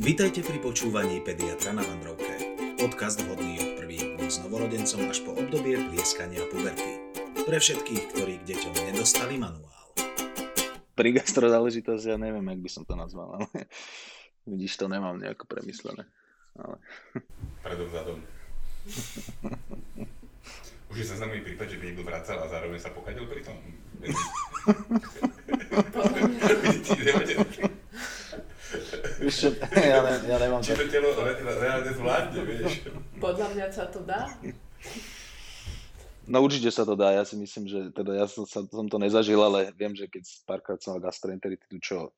Vítajte pri počúvaní Pediatra na Vandrovke. Podcast vhodný od prvých dní s novorodencom až po obdobie plieskania puberty. Pre všetkých, ktorí k deťom nedostali manuál. Pri gastrozáležitosti ja neviem, jak by som to nazval, ale vidíš, to nemám nejako premyslené. Ale... Predom zadom. Už je sa známy prípad, že by niekto vracal a zároveň sa pokadil pri tom. Víš ja, ne, ja nemám Či to telo re, reálne zvládne, vieš. Podľa mňa sa to dá. No určite sa to dá, ja si myslím, že teda ja som, sa, som to nezažil, ale viem, že keď párkrát som mal gastroenteritidu, čo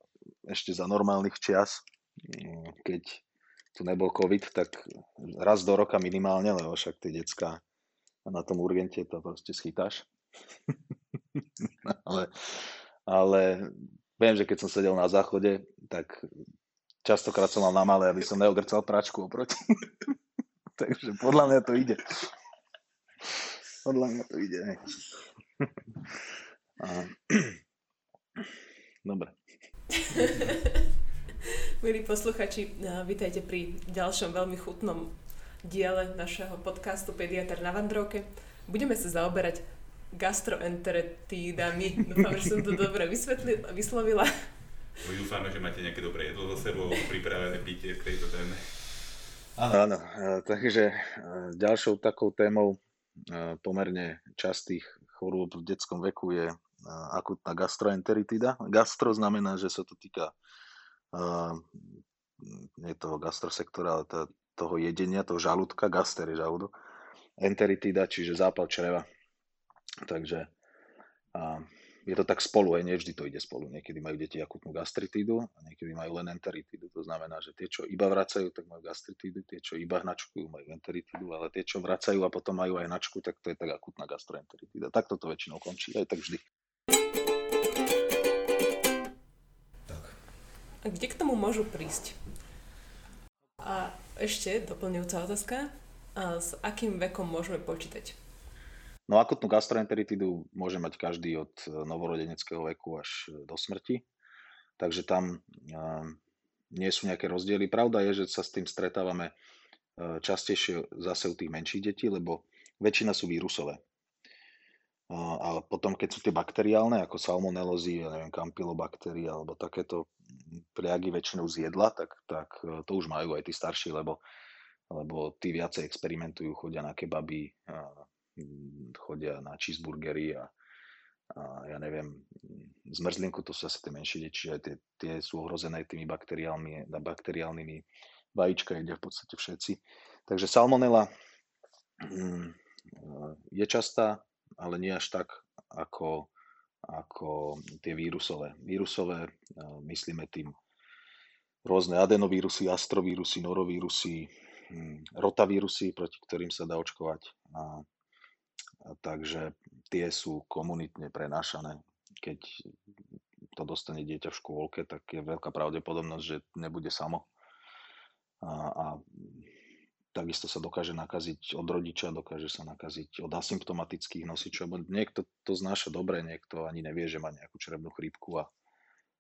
ešte za normálnych čias, mm, keď tu nebol COVID, tak raz do roka minimálne, lebo však tie decka na tom urgente to proste schytáš. ale, ale viem, že keď som sedel na záchode, tak častokrát som mal na malé, aby som neogrcal práčku oproti. Takže podľa mňa to ide. Podľa mňa to ide. A... Dobre. Milí posluchači, vítajte pri ďalšom veľmi chutnom diele našeho podcastu Pediatr na Vandrovke. Budeme sa zaoberať gastroenteretídami. Dúfam, že som to dobre vyslovila. My dúfame, že máte nejaké dobré jedlo za sebou, pripravené pitie k tejto téme. Áno, áno. Takže ďalšou takou témou pomerne častých chorôb v detskom veku je akutná gastroenteritida. Gastro znamená, že sa to týka nie toho gastrosektora, ale toho jedenia, toho žalúdka, gaster je žalúdok, enteritida, čiže zápal čreva. Takže je to tak spolu, aj nevždy to ide spolu. Niekedy majú deti akutnú gastritídu a niekedy majú len enteritídu. To znamená, že tie, čo iba vracajú, tak majú gastritídu, tie, čo iba hnačkujú, majú enteritídu, ale tie, čo vracajú a potom majú aj hnačku, tak to je tak akutná gastroenteritída. Takto to väčšinou končí, aj tak vždy. A kde k tomu môžu prísť? A ešte doplňujúca otázka. A s akým vekom môžeme počítať? No akutnú gastroenteritidu môže mať každý od e, novorodeneckého veku až e, do smrti. Takže tam e, nie sú nejaké rozdiely. Pravda je, že sa s tým stretávame častejšie zase u tých menších detí, lebo väčšina sú vírusové. A potom, keď sú tie bakteriálne, ako salmonelózy, ja neviem, kampylobakterie alebo takéto pliagy väčšinou z jedla, tak, tak to už majú aj tí starší, lebo, lebo tí viacej experimentujú, chodia na kebaby, chodia na cheeseburgery a, a ja neviem, zmrzlinku, to sú zase tie menšie deti, čiže tie, tie sú ohrozené tými bakteriálnymi, bakteriálnymi vajíčka jedia v podstate všetci. Takže salmonela mm, je častá, ale nie až tak ako, ako tie vírusové. Vírusové myslíme tým rôzne adenovírusy, astrovírusy, norovírusy, rotavírusy, proti ktorým sa dá očkovať. A takže tie sú komunitne prenášané. Keď to dostane dieťa v škôlke, tak je veľká pravdepodobnosť, že nebude samo. A, a takisto sa dokáže nakaziť od rodiča, dokáže sa nakaziť od asymptomatických nosičov, niekto to znáša dobre, niekto ani nevie, že má nejakú črebnú chrípku a,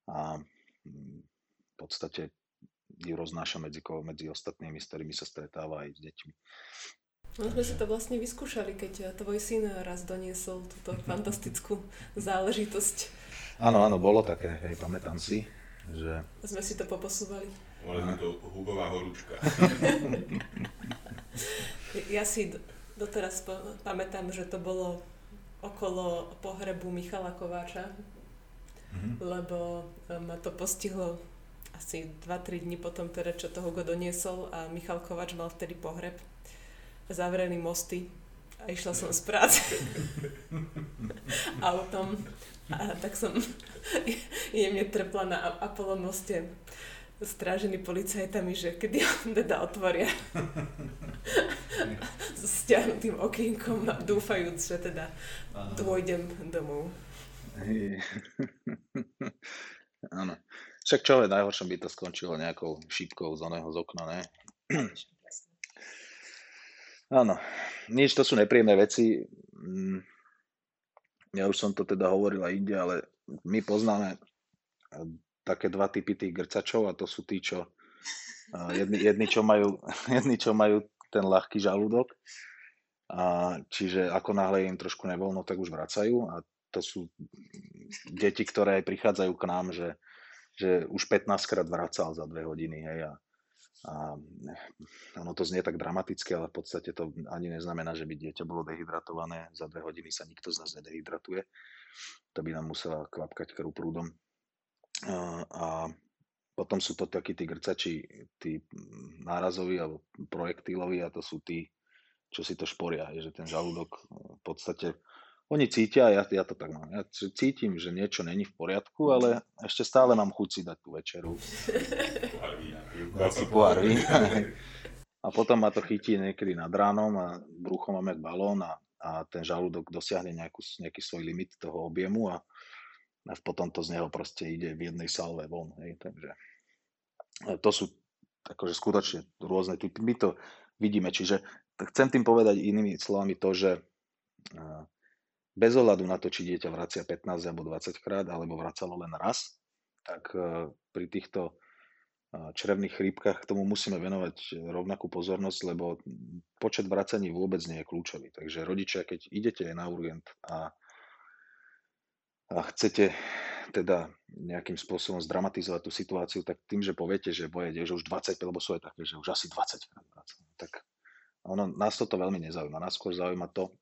a mm, v podstate ju roznáša medzi, medzi ostatnými, s ktorými sa stretáva aj s deťmi. No sme si to vlastne vyskúšali, keď tvoj syn raz doniesol túto fantastickú záležitosť. Áno, áno, bolo také, hej, pamätám si, že... Sme si to poposúvali. Sme to Hugová horúčka. ja si doteraz pamätám, že to bolo okolo pohrebu Michala Kováča, mm-hmm. lebo e, ma to postihlo asi 2-3 dní potom, teda, čo to Hugo doniesol a Michal Kováč mal vtedy pohreb. Zavrený mosty a išla som z práce autom a tak som jemne trpla na Apollo moste strážený policajtami, že kedy on teda otvoria s stiahnutým okienkom a dúfajúc, že teda dôjdem domov. Áno. Však čo je najhoršom by to skončilo nejakou šípkou z oného z okna, ne? Áno. Nič, to sú nepríjemné veci. Mm. Ja už som to teda hovoril aj inde, ale my poznáme také dva typy tých grcačov a to sú tí, čo Jedni, jedni, čo majú, jedni, čo majú ten ľahký žalúdok, a čiže ako náhle im trošku nevoľno, tak už vracajú a to sú deti, ktoré aj prichádzajú k nám, že, že už 15 krát vracal za dve hodiny. Hej, a, a ono to znie tak dramaticky, ale v podstate to ani neznamená, že by dieťa bolo dehydratované. Za dve hodiny sa nikto z nás nedehydratuje. To by nám musela kvapkať krv prúdom. A, potom sú to takí tí grcači, tí nárazoví alebo projektíloví a to sú tí, čo si to šporia, je, že ten žalúdok v podstate oni cítia, ja, ja to tak mám, ja cítim, že niečo není v poriadku, ale ešte stále mám chuť si dať tú večeru. si pohár A potom ma to chytí niekedy nad ránom a brucho máme balón a, a ten žalúdok dosiahne nejakú, nejaký svoj limit toho objemu a, a potom to z neho proste ide v jednej salve von. Hej, takže to sú akože skutočne rôzne typy. My to vidíme, čiže chcem tým povedať inými slovami to, že bez ohľadu na to, či dieťa vracia 15 alebo 20 krát, alebo vracalo len raz, tak pri týchto črevných chrípkach k tomu musíme venovať rovnakú pozornosť, lebo počet vracaní vôbec nie je kľúčový. Takže rodičia, keď idete na urgent a, a chcete teda nejakým spôsobom zdramatizovať tú situáciu, tak tým, že poviete, že boje, že už 20, lebo sú aj také, že už asi 20 krát vracaní, tak ono, nás toto veľmi nezaujíma. Nás skôr zaujíma to,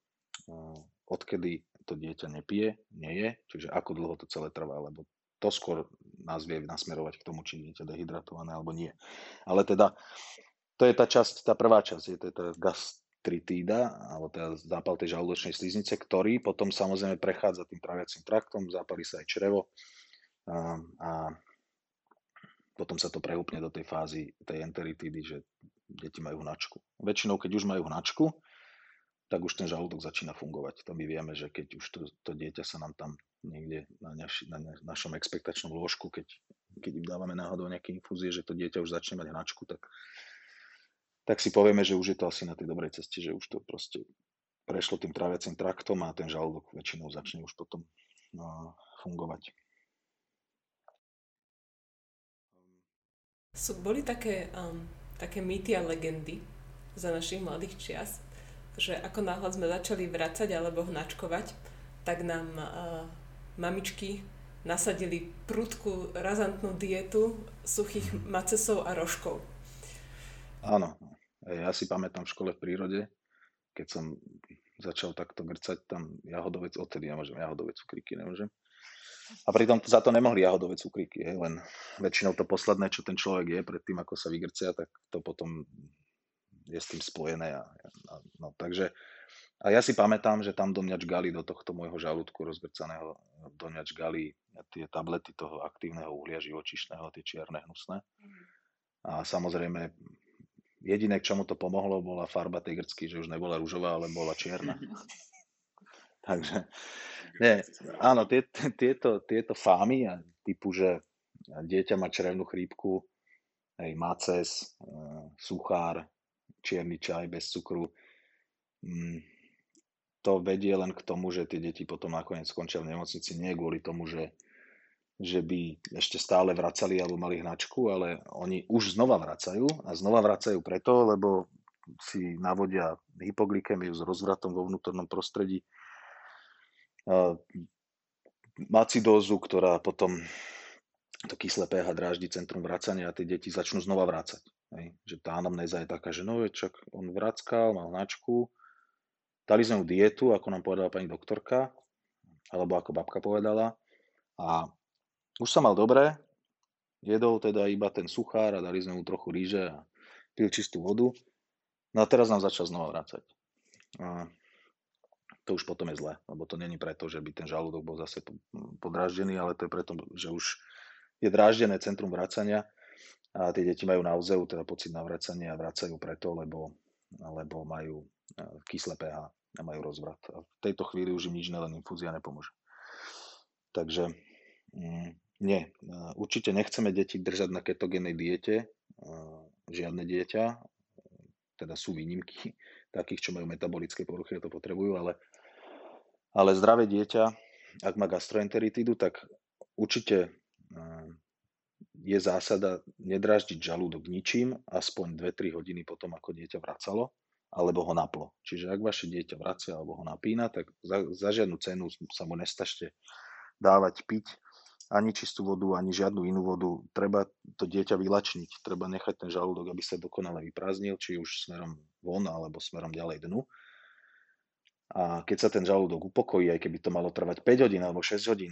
odkedy to dieťa nepije, nie je, čiže ako dlho to celé trvá, lebo to skôr nás vie nasmerovať k tomu, či dieťa dehydratované alebo nie. Ale teda to je tá časť, tá prvá časť, je to tá gastritída, alebo teda zápal tej žalúdočnej sliznice, ktorý potom samozrejme prechádza tým traviacím traktom, zápali sa aj črevo a, a potom sa to prehúpne do tej fázy tej enteritídy, že deti majú hnačku. Väčšinou, keď už majú hnačku, tak už ten žalúdok začína fungovať. To my vieme, že keď už to, to dieťa sa nám tam niekde na, naš, na našom expektačnom lôžku, keď, keď im dávame náhodou nejaké infúzie, že to dieťa už začne mať hnačku, tak, tak si povieme, že už je to asi na tej dobrej ceste, že už to proste prešlo tým tráviacím traktom a ten žalúdok väčšinou začne už potom no, fungovať. Sú, boli také um, také mýty a legendy za našich mladých čias, že ako náhle sme začali vracať alebo hnačkovať, tak nám uh, mamičky nasadili prudkú razantnú dietu suchých macesov a rožkov. Áno, ja si pamätám v škole v prírode, keď som začal takto grcať tam jahodovec, odtedy nemôžem jahodovec cukríky, nemôžem. A pritom za to nemohli jahodové cukríky, hej, len väčšinou to posledné, čo ten človek je pred tým, ako sa vygrcia, tak to potom je s tým spojené. A, a, no, takže, a ja si pamätám, že tam do mňa čgali do tohto môjho žalúdku rozgrcaného, do mňa čgali tie tablety toho aktívneho uhlia živočišného, tie čierne hnusné. A samozrejme, jediné, k čomu to pomohlo, bola farba tej grcky, že už nebola rúžová, ale bola čierna. Takže nie, áno, tie, tieto, tieto fámy, typu, že dieťa má črevnú chrípku, hej, maces, uh, suchár, čierny čaj bez cukru, mm, to vedie len k tomu, že tie deti potom nakoniec skončia v nemocnici. Nie kvôli tomu, že, že by ešte stále vracali alebo mali hnačku, ale oni už znova vracajú a znova vracajú preto, lebo si navodia hypoglykemiu s rozvratom vo vnútornom prostredí, macidózu, ktorá potom to kyslé pH dráždi centrum vracania a tie deti začnú znova vrácať. Hej. Že tá anamnéza je taká, že no čak on vrackal, mal hnačku, dali sme mu dietu, ako nám povedala pani doktorka, alebo ako babka povedala a už sa mal dobre, jedol teda iba ten suchár a dali sme mu trochu ríže a pil čistú vodu. No a teraz nám začal znova vrácať. A to už potom je zle, lebo to není preto, že by ten žalúdok bol zase podráždený, ale to je preto, že už je dráždené centrum vracania a tie deti majú naozaj teda pocit navracania a vracajú preto, lebo, lebo majú e, kyslé pH a majú rozvrat. A v tejto chvíli už im nič len infúzia nepomôže. Takže mm, nie, e, určite nechceme deti držať na ketogénnej diete, e, žiadne dieťa, teda sú výnimky takých, čo majú metabolické poruchy a to potrebujú, ale ale zdravé dieťa, ak má gastroenteritídu, tak určite je zásada nedraždiť žalúdok ničím, aspoň 2-3 hodiny potom, ako dieťa vracalo, alebo ho naplo. Čiže ak vaše dieťa vracia alebo ho napína, tak za, za žiadnu cenu sa mu nestašte dávať piť ani čistú vodu, ani žiadnu inú vodu. Treba to dieťa vylačniť, treba nechať ten žalúdok, aby sa dokonale vyprázdnil, či už smerom von alebo smerom ďalej dnu. A keď sa ten žalúdok upokojí, aj keby to malo trvať 5 hodín alebo 6 hodín,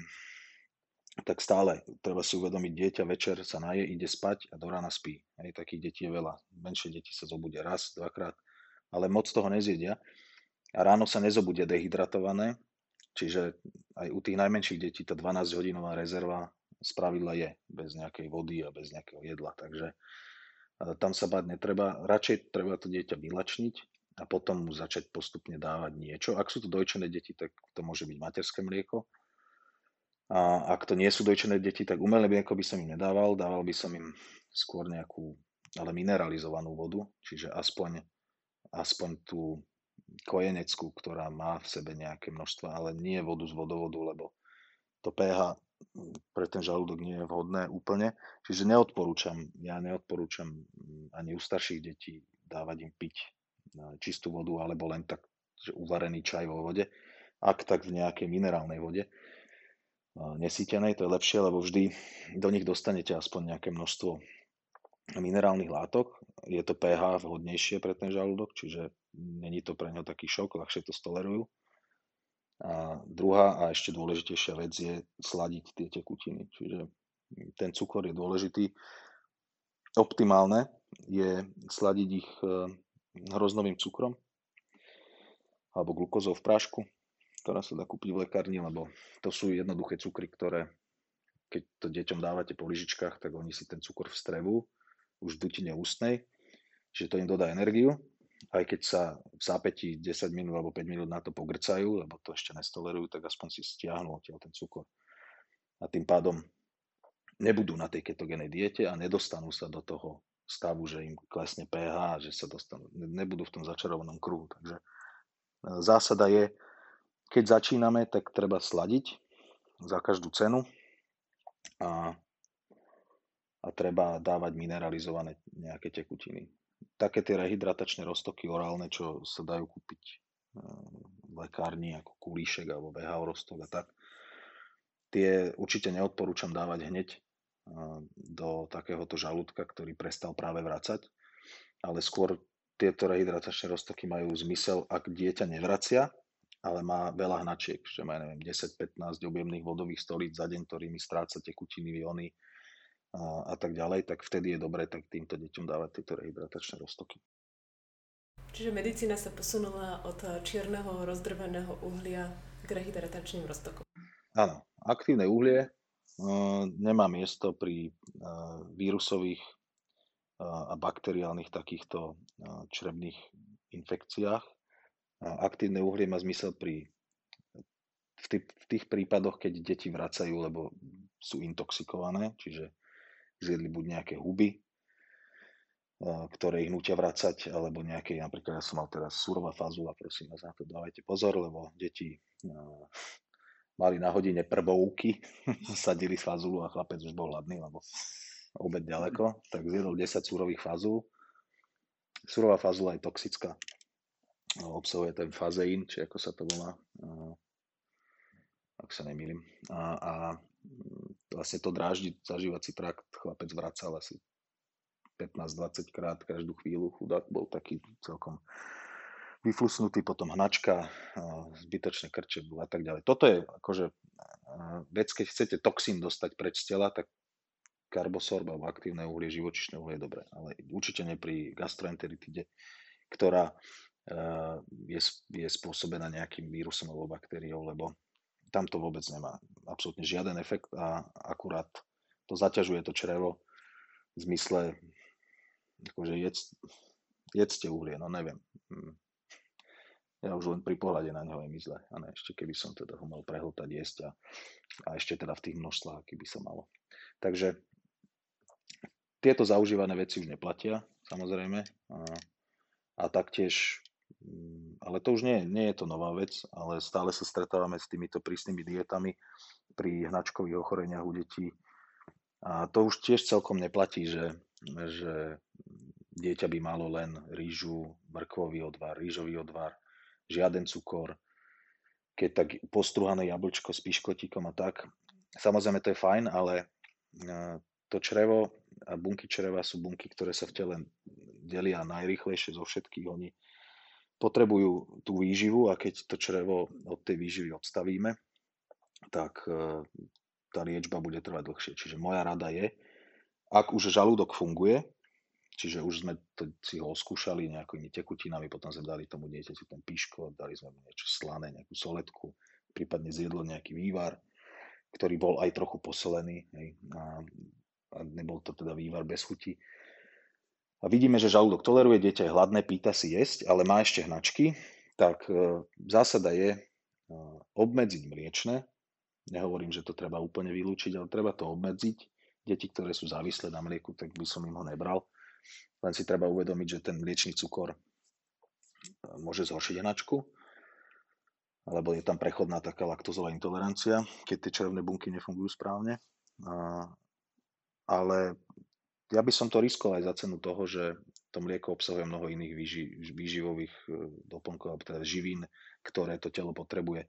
tak stále treba si uvedomiť, dieťa večer sa naje, ide spať a do rána spí. Hej, takých detí je veľa. Menšie deti sa zobudia raz, dvakrát, ale moc toho nezjedia. A ráno sa nezobudia dehydratované, čiže aj u tých najmenších detí tá 12-hodinová rezerva z pravidla je bez nejakej vody a bez nejakého jedla. Takže tam sa báť netreba. Radšej treba to dieťa vylačniť a potom mu začať postupne dávať niečo. Ak sú to dojčené deti, tak to môže byť materské mlieko. A ak to nie sú dojčené deti, tak umelé mlieko by som im nedával, dával by som im skôr nejakú, ale mineralizovanú vodu, čiže aspoň, aspoň tú kojeneckú, ktorá má v sebe nejaké množstva, ale nie vodu z vodovodu, lebo to pH pre ten žalúdok nie je vhodné úplne. Čiže neodporúčam, ja neodporúčam ani u starších detí dávať im piť čistú vodu alebo len tak, uvarený čaj vo vode, ak tak v nejakej minerálnej vode nesýtenej, to je lepšie, lebo vždy do nich dostanete aspoň nejaké množstvo minerálnych látok. Je to pH vhodnejšie pre ten žalúdok, čiže není to pre ňo taký šok, ľahšie to stolerujú. A druhá a ešte dôležitejšia vec je sladiť tie tekutiny. Čiže ten cukor je dôležitý. Optimálne je sladiť ich hroznovým cukrom alebo glukózou v prášku, ktorá sa dá kúpiť v lekárni, lebo to sú jednoduché cukry, ktoré keď to deťom dávate po lyžičkách, tak oni si ten cukor vstrebu už v dutine ústnej, čiže to im dodá energiu. Aj keď sa v zápäti 10 minút alebo 5 minút na to pogrcajú, lebo to ešte nestolerujú, tak aspoň si stiahnu odtiaľ ten cukor. A tým pádom nebudú na tej ketogénej diete a nedostanú sa do toho stavu, že im klesne pH, že sa dostanú, nebudú v tom začarovanom kruhu. Takže e, zásada je, keď začíname, tak treba sladiť za každú cenu a, a treba dávať mineralizované nejaké tekutiny. Také tie rehydratačné roztoky orálne, čo sa dajú kúpiť e, v lekárni ako kulíšek alebo VHO roztok a tak, tie určite neodporúčam dávať hneď do takéhoto žalúdka, ktorý prestal práve vracať. Ale skôr tieto rehydratačné roztoky majú zmysel, ak dieťa nevracia, ale má veľa hnačiek, že má neviem, 10-15 objemných vodových stolíc za deň, ktorými stráca tekutiny, iony a, a tak ďalej, tak vtedy je dobré tak týmto deťom dávať tieto rehydratačné roztoky. Čiže medicína sa posunula od čierneho rozdrveného uhlia k rehydratačným roztokom. Áno, aktívne uhlie nemá miesto pri vírusových a bakteriálnych takýchto črebných infekciách. Aktívne uhlie má zmysel pri, v, tých, v tých prípadoch, keď deti vracajú, lebo sú intoxikované, čiže zjedli buď nejaké huby, ktoré ich nutia vracať, alebo nejaké, napríklad ja som mal teraz surová fazula, prosím vás na to dávajte pozor, lebo deti mali na hodine prvovky, sadili fazulu a chlapec už bol hladný, lebo obed ďaleko, tak zjedol 10 surových fazul. Surová fazula je toxická. Obsahuje ten fazeín, či ako sa to volá, ak sa nemýlim. A, a vlastne to dráždi zažívací trakt chlapec vracal asi 15-20 krát každú chvíľu. Chudák bol taký celkom vyflusnutý, potom hnačka, zbytočné krče a tak ďalej. Toto je akože vec, keď chcete toxín dostať preč z tela, tak karbosorb alebo aktívne uhlie, živočišné uhlie je dobré, ale určite nie pri gastroenteritide, ktorá je, je spôsobená nejakým vírusom alebo baktériou, lebo tam to vôbec nemá absolútne žiaden efekt a akurát to zaťažuje to črevo v zmysle, akože jedz, jedzte uhlie, no neviem. Hm ja už len pri pohľade na neho je mi zle. A ne, ešte keby som teda ho mal prehltať, jesť a, a ešte teda v tých množstvách, keby sa malo. Takže tieto zaužívané veci už neplatia, samozrejme. A, a taktiež, ale to už nie, nie je to nová vec, ale stále sa stretávame s týmito prísnymi dietami pri hnačkových ochoreniach u detí. A to už tiež celkom neplatí, že, že dieťa by malo len rýžu, mrkvový odvar, rýžový odvar, žiaden cukor, keď tak postruhané jablčko s piškotíkom a tak. Samozrejme to je fajn, ale e, to črevo a bunky čreva sú bunky, ktoré sa v tele delia najrychlejšie zo všetkých. Oni potrebujú tú výživu a keď to črevo od tej výživy odstavíme, tak e, tá liečba bude trvať dlhšie. Čiže moja rada je, ak už žalúdok funguje, čiže už sme to, si ho oskúšali nejakými tekutinami, potom sme dali tomu dieťaťu ten píško, dali sme mu niečo slané, nejakú soletku, prípadne zjedlo nejaký vývar, ktorý bol aj trochu posolený hej, a, a nebol to teda vývar bez chuti. A vidíme, že žalúdok toleruje, dieťa je hladné, pýta si jesť, ale má ešte hnačky, tak e, zásada je e, obmedziť mliečne, Nehovorím, že to treba úplne vylúčiť, ale treba to obmedziť. Deti, ktoré sú závislé na mlieku, tak by som im ho nebral. Len si treba uvedomiť, že ten mliečný cukor e, môže zhoršiť hnačku, alebo je tam prechodná taká laktozová intolerancia, keď tie červné bunky nefungujú správne. Ale ja by som to riskol aj za cenu toho, že to mlieko obsahuje mnoho iných výživových e, doplnkov, teda živín, ktoré to telo potrebuje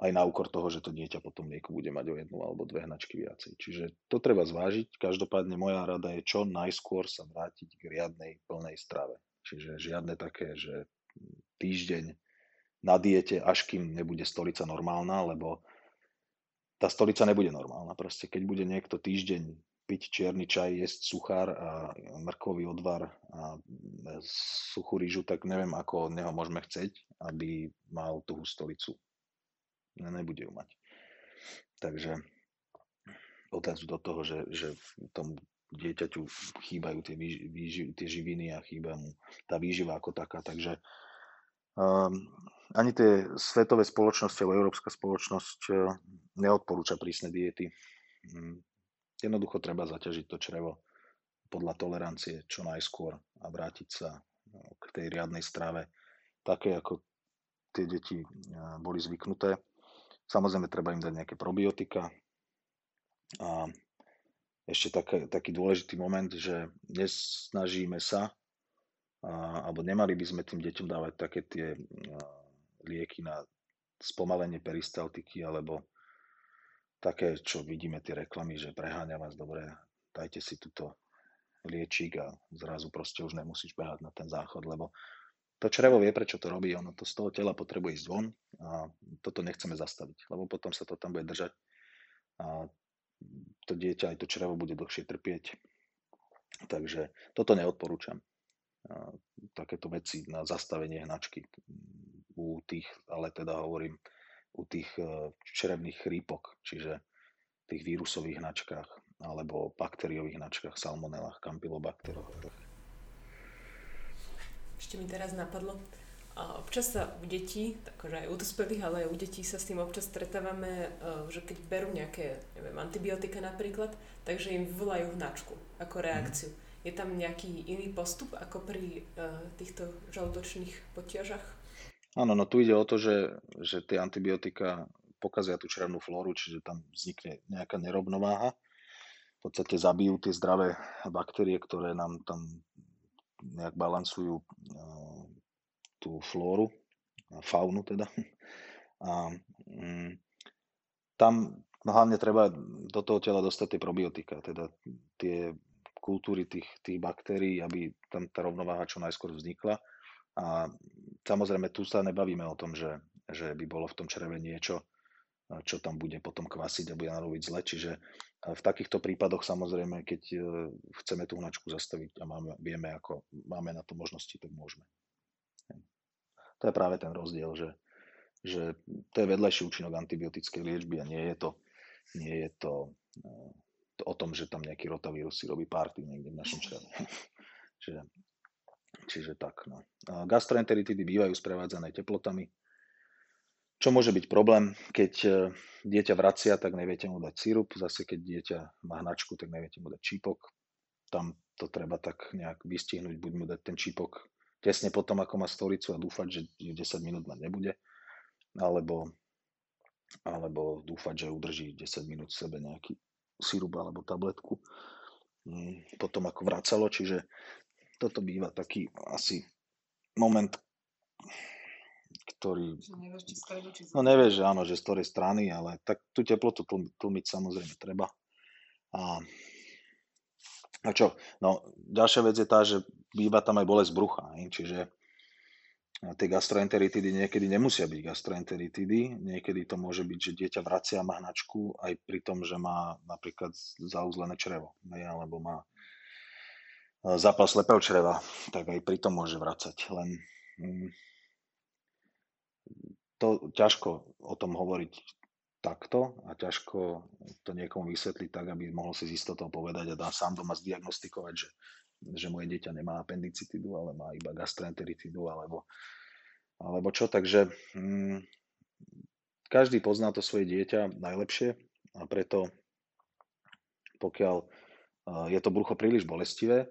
aj na úkor toho, že to dieťa potom mlieku bude mať o jednu alebo dve hnačky viacej. Čiže to treba zvážiť. Každopádne moja rada je čo najskôr sa vrátiť k riadnej plnej strave. Čiže žiadne také, že týždeň na diete, až kým nebude stolica normálna, lebo tá stolica nebude normálna. Proste keď bude niekto týždeň piť čierny čaj, jesť suchár a mrkový odvar a suchú rýžu, tak neviem, ako od neho môžeme chceť, aby mal tú stolicu nebude ju mať. Takže otázku do toho, že, že tomu dieťaťu chýbajú tie, výži, tie živiny a chýba mu tá výživa ako taká. Takže um, ani tie svetové spoločnosti alebo Európska spoločnosť uh, neodporúča prísne diety. Jednoducho treba zaťažiť to črevo podľa tolerancie čo najskôr a vrátiť sa uh, k tej riadnej strave, také ako tie deti uh, boli zvyknuté. Samozrejme, treba im dať nejaké probiotika. A ešte taký, taký dôležitý moment, že nesnažíme sa, a, alebo nemali by sme tým deťom dávať také tie a, lieky na spomalenie peristaltiky, alebo také, čo vidíme tie reklamy, že preháňa vás dobre, dajte si túto liečík a zrazu proste už nemusíš behať na ten záchod, lebo to črevo vie, prečo to robí, ono to z toho tela potrebuje ísť von a toto nechceme zastaviť, lebo potom sa to tam bude držať a to dieťa aj to črevo bude dlhšie trpieť. Takže toto neodporúčam. A takéto veci na zastavenie hnačky u tých, ale teda hovorím, u tých e, črevných chrípok, čiže tých vírusových hnačkách alebo bakteriových hnačkách, salmonelách, campylobacteroch. Ešte mi teraz napadlo, a občas sa u detí, takže aj u dospelých, ale aj u detí sa s tým občas stretávame, e, že keď berú nejaké neviem, antibiotika napríklad, takže im vyvolajú hnačku ako mhm. reakciu. Mm. Je tam nejaký iný postup ako pri uh, týchto žalúdočných potiažach? Áno, no tu ide o to, že, že tie antibiotika pokazia tú črevnú flóru, čiže tam vznikne nejaká nerovnováha. V podstate zabijú tie zdravé baktérie, ktoré nám tam nejak balancujú eh, tú flóru, faunu teda. A mm, tam hlavne treba do toho tela dostať tie probiotika, teda tie kultúry tých, tých baktérií, aby tam tá rovnováha čo najskôr vznikla. A samozrejme tu sa nebavíme o tom, že, že by bolo v tom čreve niečo, čo tam bude potom kvasiť a bude narobiť zle. Čiže v takýchto prípadoch samozrejme, keď e, chceme tú hnačku zastaviť a máme, vieme, ako máme na to možnosti, tak môžeme. To je práve ten rozdiel, že, že to je vedľajší účinok antibiotickej liečby a nie je to, nie je to, e, to o tom, že tam nejaký rotavírus si robí party niekde v našom čreve. čiže, čiže tak. No. Gastroenteritidy bývajú sprevádzané teplotami, čo môže byť problém, keď e, dieťa vracia, tak neviete mu dať sírup, zase keď dieťa má hnačku, tak neviete mu dať čípok. Tam to treba tak nejak vystihnúť, buď mu dať ten čípok tesne potom, ako má stolicu a dúfať, že 10 minút mať nebude, alebo, alebo dúfať, že udrží 10 minút v sebe nejaký sirup alebo tabletku mm, potom ako vracalo, čiže toto býva taký asi moment, ktorý... No nevieš, že áno, že z ktorej strany, ale tak tú teplotu tlmiť samozrejme treba. A, a čo? No, ďalšia vec je tá, že býva tam aj bolesť brucha, ne? čiže tie gastroenteritidy niekedy nemusia byť gastroenteritidy, niekedy to môže byť, že dieťa vracia má hnačku aj pri tom, že má napríklad zauzlené črevo, ne? alebo má zápal slepého čreva, tak aj pri tom môže vracať. Len mm, to ťažko o tom hovoriť takto a ťažko to niekomu vysvetliť tak, aby mohol si z istotou povedať a dá sám doma zdiagnostikovať, že že moje dieťa nemá appendicitidu, ale má iba gastroenteritidu alebo, alebo čo. Takže hm, každý pozná to svoje dieťa najlepšie a preto pokiaľ uh, je to brucho príliš bolestivé,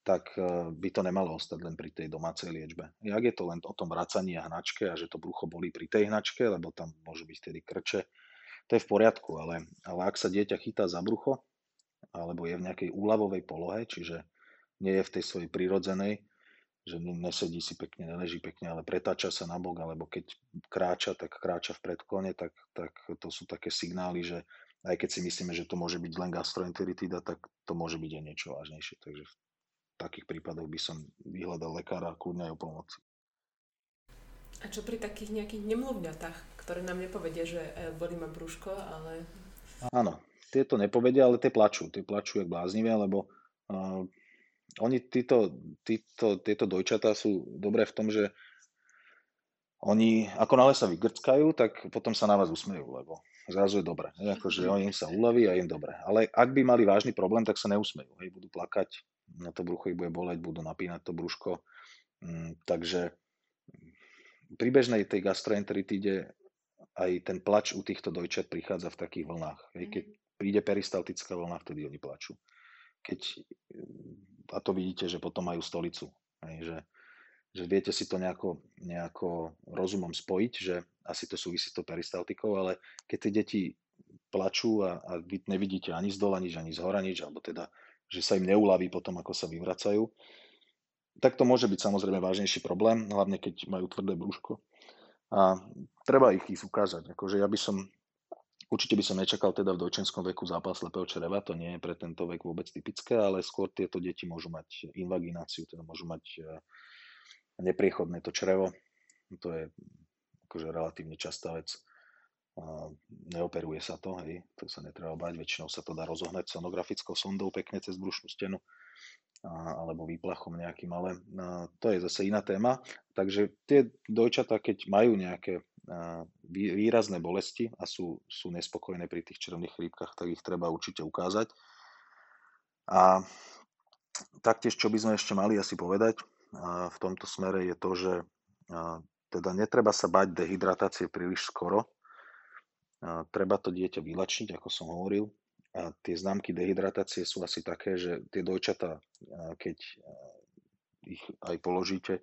tak uh, by to nemalo ostať len pri tej domácej liečbe. Jak je to len o tom vracaní a hnačke a že to brucho bolí pri tej hnačke, lebo tam môžu byť tedy krče, to je v poriadku, ale, ale ak sa dieťa chytá za brucho, alebo je v nejakej úľavovej polohe, čiže nie je v tej svojej prirodzenej, že nesedí si pekne, neleží pekne, ale pretáča sa na bok, alebo keď kráča, tak kráča v predklone, tak, tak to sú také signály, že aj keď si myslíme, že to môže byť len gastroenteritida, tak to môže byť aj niečo vážnejšie. Takže takých prípadoch by som vyhľadal lekára kľudne aj o pomoc. A čo pri takých nejakých nemluvňatách, ktoré nám nepovedia, že e, bolí ma brúško, ale... Áno, tieto nepovedia, ale tie plačú. Tie plačú jak bláznivé, lebo uh, oni títo, títo, tieto dojčatá sú dobré v tom, že oni, ako náhle sa vygrckajú, tak potom sa na vás usmejú, lebo zrazu je dobre. Akože oni im sa uľaví a im dobre. Ale ak by mali vážny problém, tak sa neusmejú. Hej, budú plakať, na to brucho ich bude boleť, budú napínať to brúško. Mm, takže pri bežnej tej gastroenteritíde aj ten plač u týchto dojčat prichádza v takých vlnách. Hej, keď príde peristaltická vlna, vtedy oni plačú. Keď a to vidíte, že potom majú stolicu. Hej, že, že viete si to nejako, nejako rozumom spojiť, že asi to súvisí s tou peristaltikou, ale keď tie deti plačú a, a vy nevidíte ani z dola nič, ani z hora nič, alebo teda, že sa im neulaví potom, ako sa vyvracajú, tak to môže byť samozrejme vážnejší problém, hlavne keď majú tvrdé brúško. A treba ich, ich ukázať. Akože ja by som Určite by som nečakal teda v dojčenskom veku zápal slepého čreva, to nie je pre tento vek vôbec typické, ale skôr tieto deti môžu mať invagináciu, teda môžu mať e, nepriechodné to črevo. To je akože relatívne častá vec. Neoperuje sa to, hej, to sa netreba bať, väčšinou sa to dá rozohnať sonografickou sondou pekne cez brušnú stenu alebo výplachom nejakým, ale to je zase iná téma. Takže tie dojčatá, keď majú nejaké výrazné bolesti a sú, sú nespokojné pri tých červených chrípkach, tak ich treba určite ukázať. A taktiež, čo by sme ešte mali asi povedať v tomto smere je to, že teda netreba sa bať dehydratácie príliš skoro. Treba to dieťa vylačniť, ako som hovoril. A tie známky dehydratácie sú asi také, že tie dojčatá, keď ich aj položíte,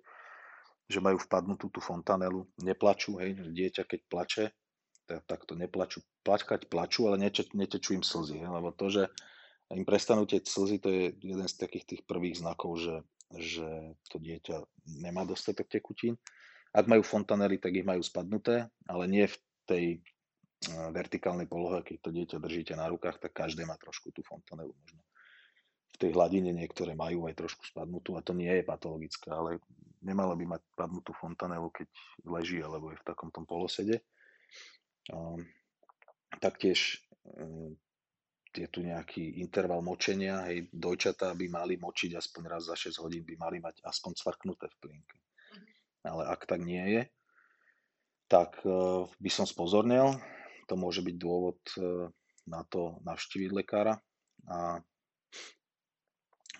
že majú vpadnutú tú fontanelu, neplačú, hej, dieťa keď plače, tak, to neplačú, plačkať plačú, ale neče, netečú im slzy, hej, lebo to, že im prestanú tie slzy, to je jeden z takých tých prvých znakov, že, že to dieťa nemá dostatok tekutín. Ak majú fontanely, tak ich majú spadnuté, ale nie v tej vertikálnej polohe, keď to dieťa držíte na rukách, tak každé má trošku tú fontanelu možno tej hladine niektoré majú aj trošku spadnutú a to nie je patologické, ale nemalo by mať padnutú fontanelu, keď leží alebo je v takom tom polosede. taktiež e, je tu nejaký interval močenia, hej, dojčatá by mali močiť aspoň raz za 6 hodín, by mali mať aspoň cvrknuté v plienke. Ale ak tak nie je, tak e, by som spozornil, to môže byť dôvod e, na to navštíviť lekára a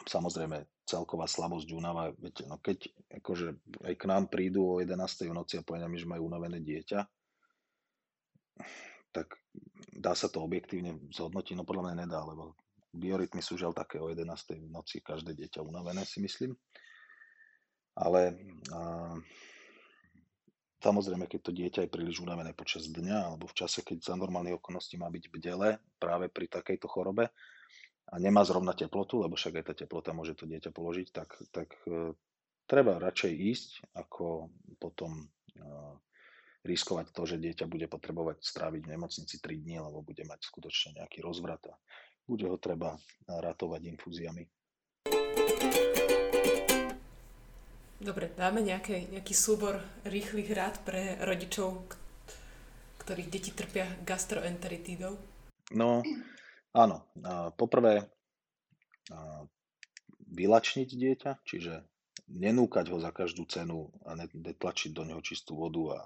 samozrejme celková slabosť, únava, viete, no keď akože aj k nám prídu o 11. v noci a povedia mi, že majú unavené dieťa, tak dá sa to objektívne zhodnotiť, no podľa mňa nedá, lebo biorytmy sú žiaľ také o 11. v noci, každé dieťa unavené si myslím. Ale a, Samozrejme, keď to dieťa je príliš unavené počas dňa alebo v čase, keď za normálnych okolností má byť bdele práve pri takejto chorobe a nemá zrovna teplotu, lebo však aj tá teplota môže to dieťa položiť, tak, tak e, treba radšej ísť, ako potom e, riskovať to, že dieťa bude potrebovať stráviť v nemocnici 3 dní, lebo bude mať skutočne nejaký rozvrat a bude ho treba ratovať infúziami. Dobre, dáme nejaké, nejaký súbor rýchlych rád pre rodičov, ktorých deti trpia gastroenteritídou? No, áno. Poprvé, vylačniť dieťa, čiže nenúkať ho za každú cenu a netlačiť do neho čistú vodu a,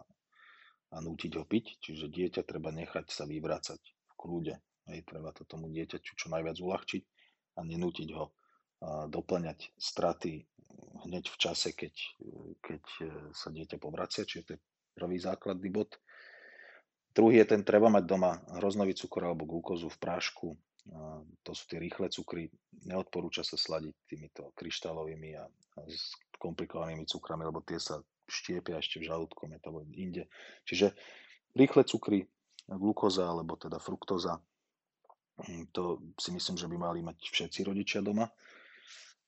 a nútiť ho piť. Čiže dieťa treba nechať sa vyvrácať v kľude. Hej, treba to tomu dieťaťu čo najviac uľahčiť a nenútiť ho doplňať straty hneď v čase, keď, keď e, sa dieťa povracia, čiže to je prvý základný bod. Druhý je ten, treba mať doma hroznový cukor alebo glukózu v prášku. To sú tie rýchle cukry. Neodporúča sa sladiť týmito kryštálovými a s komplikovanými cukrami, lebo tie sa štiepia ešte v žalúdku, alebo inde. Čiže rýchle cukry, glukóza alebo teda fruktóza, hm, to si myslím, že by mali mať všetci rodičia doma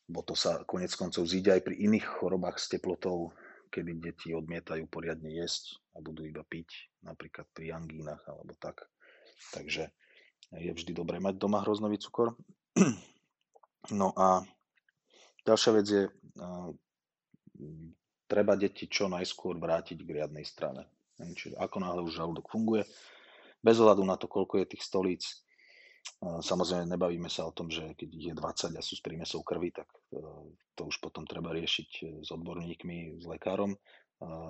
bo to sa konec koncov zíde aj pri iných chorobách s teplotou, kedy deti odmietajú poriadne jesť a budú iba piť, napríklad pri angínach alebo tak. Takže je vždy dobré mať doma hroznový cukor. No a ďalšia vec je, treba deti čo najskôr vrátiť k riadnej strane. Čiže ako náhle už žalúdok funguje, bez ohľadu na to, koľko je tých stolíc, Samozrejme, nebavíme sa o tom, že keď je 20 a sú s prímesou krvi, tak e, to už potom treba riešiť e, s odborníkmi, s lekárom.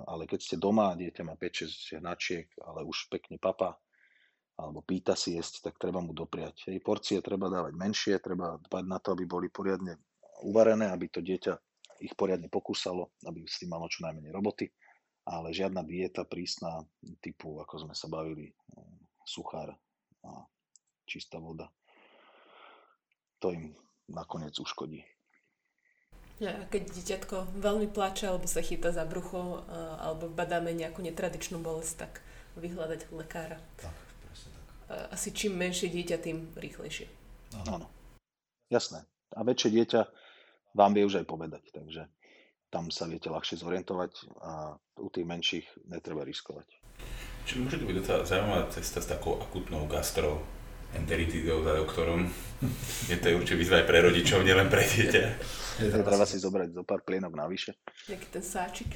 Ale keď ste doma dieťa má 5-6 hnačiek, ale už pekne papa, alebo pýta si jesť, tak treba mu dopriať. Hej, porcie treba dávať menšie, treba dbať na to, aby boli poriadne uvarené, aby to dieťa ich poriadne pokúsalo, aby s tým malo čo najmenej roboty. Ale žiadna dieta prísna typu, ako sme sa bavili, e, suchár a čistá voda. To im nakoniec uškodí. Ja, keď dieťatko veľmi plače alebo sa chytá za brucho alebo badáme nejakú netradičnú bolesť, tak vyhľadať lekára. Tak, presne tak. Asi čím menšie dieťa, tým rýchlejšie. Áno. Jasné. A väčšie dieťa vám vie už aj povedať, takže tam sa viete ľahšie zorientovať a u tých menších netreba riskovať. Čiže môže to byť docela zaujímavá cesta s takou akutnou gastro enteritidou za doktorom. Je to určite výzva aj pre rodičov, nielen pre dieťa. Je to treba si zobrať zo pár plienok navyše. Jaký ten sáčik.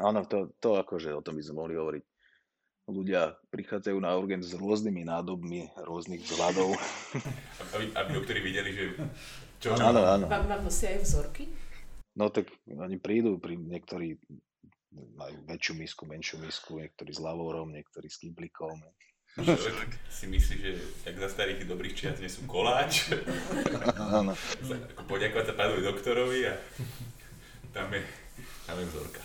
Áno, to, to akože o tom by sme mohli hovoriť. Ľudia prichádzajú na urgent s rôznymi nádobmi, rôznych vzhľadov. Aby, aby doktori videli, že čo... Áno, áno. Vám, vám nosia aj vzorky? No tak oni prídu, pri niektorí majú väčšiu misku, menšiu misku, niektorí s lavorom, niektorí s kyblikom. Si myslí, že jak za starých dobrých čias nie sú koláč. Áno. Ako poďakovať sa pánovi doktorovi a tam je, tam je vzorka.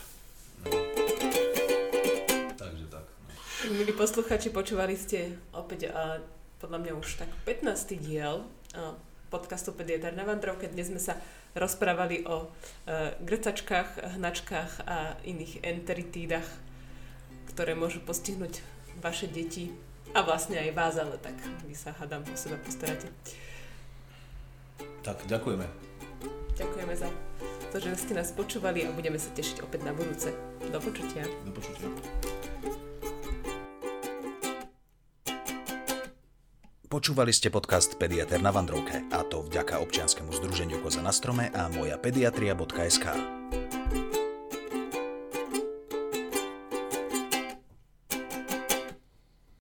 Takže tak. No. Milí posluchači, počúvali ste opäť a podľa mňa už tak 15. diel podcastu Pediatr na Vandrovke. Dnes sme sa rozprávali o e, grcačkách, hnačkách a iných enteritídach, ktoré môžu postihnúť vaše deti a vlastne aj vás, ale tak vy sa hádam o seba postaráte. Tak, ďakujeme. Ďakujeme za to, že ste nás počúvali a budeme sa tešiť opäť na budúce. Do počutia. Do počutia. Počúvali ste podcast Pediater na Vandrovke a to vďaka občianskému združeniu Koza na strome a moja pediatria.sk.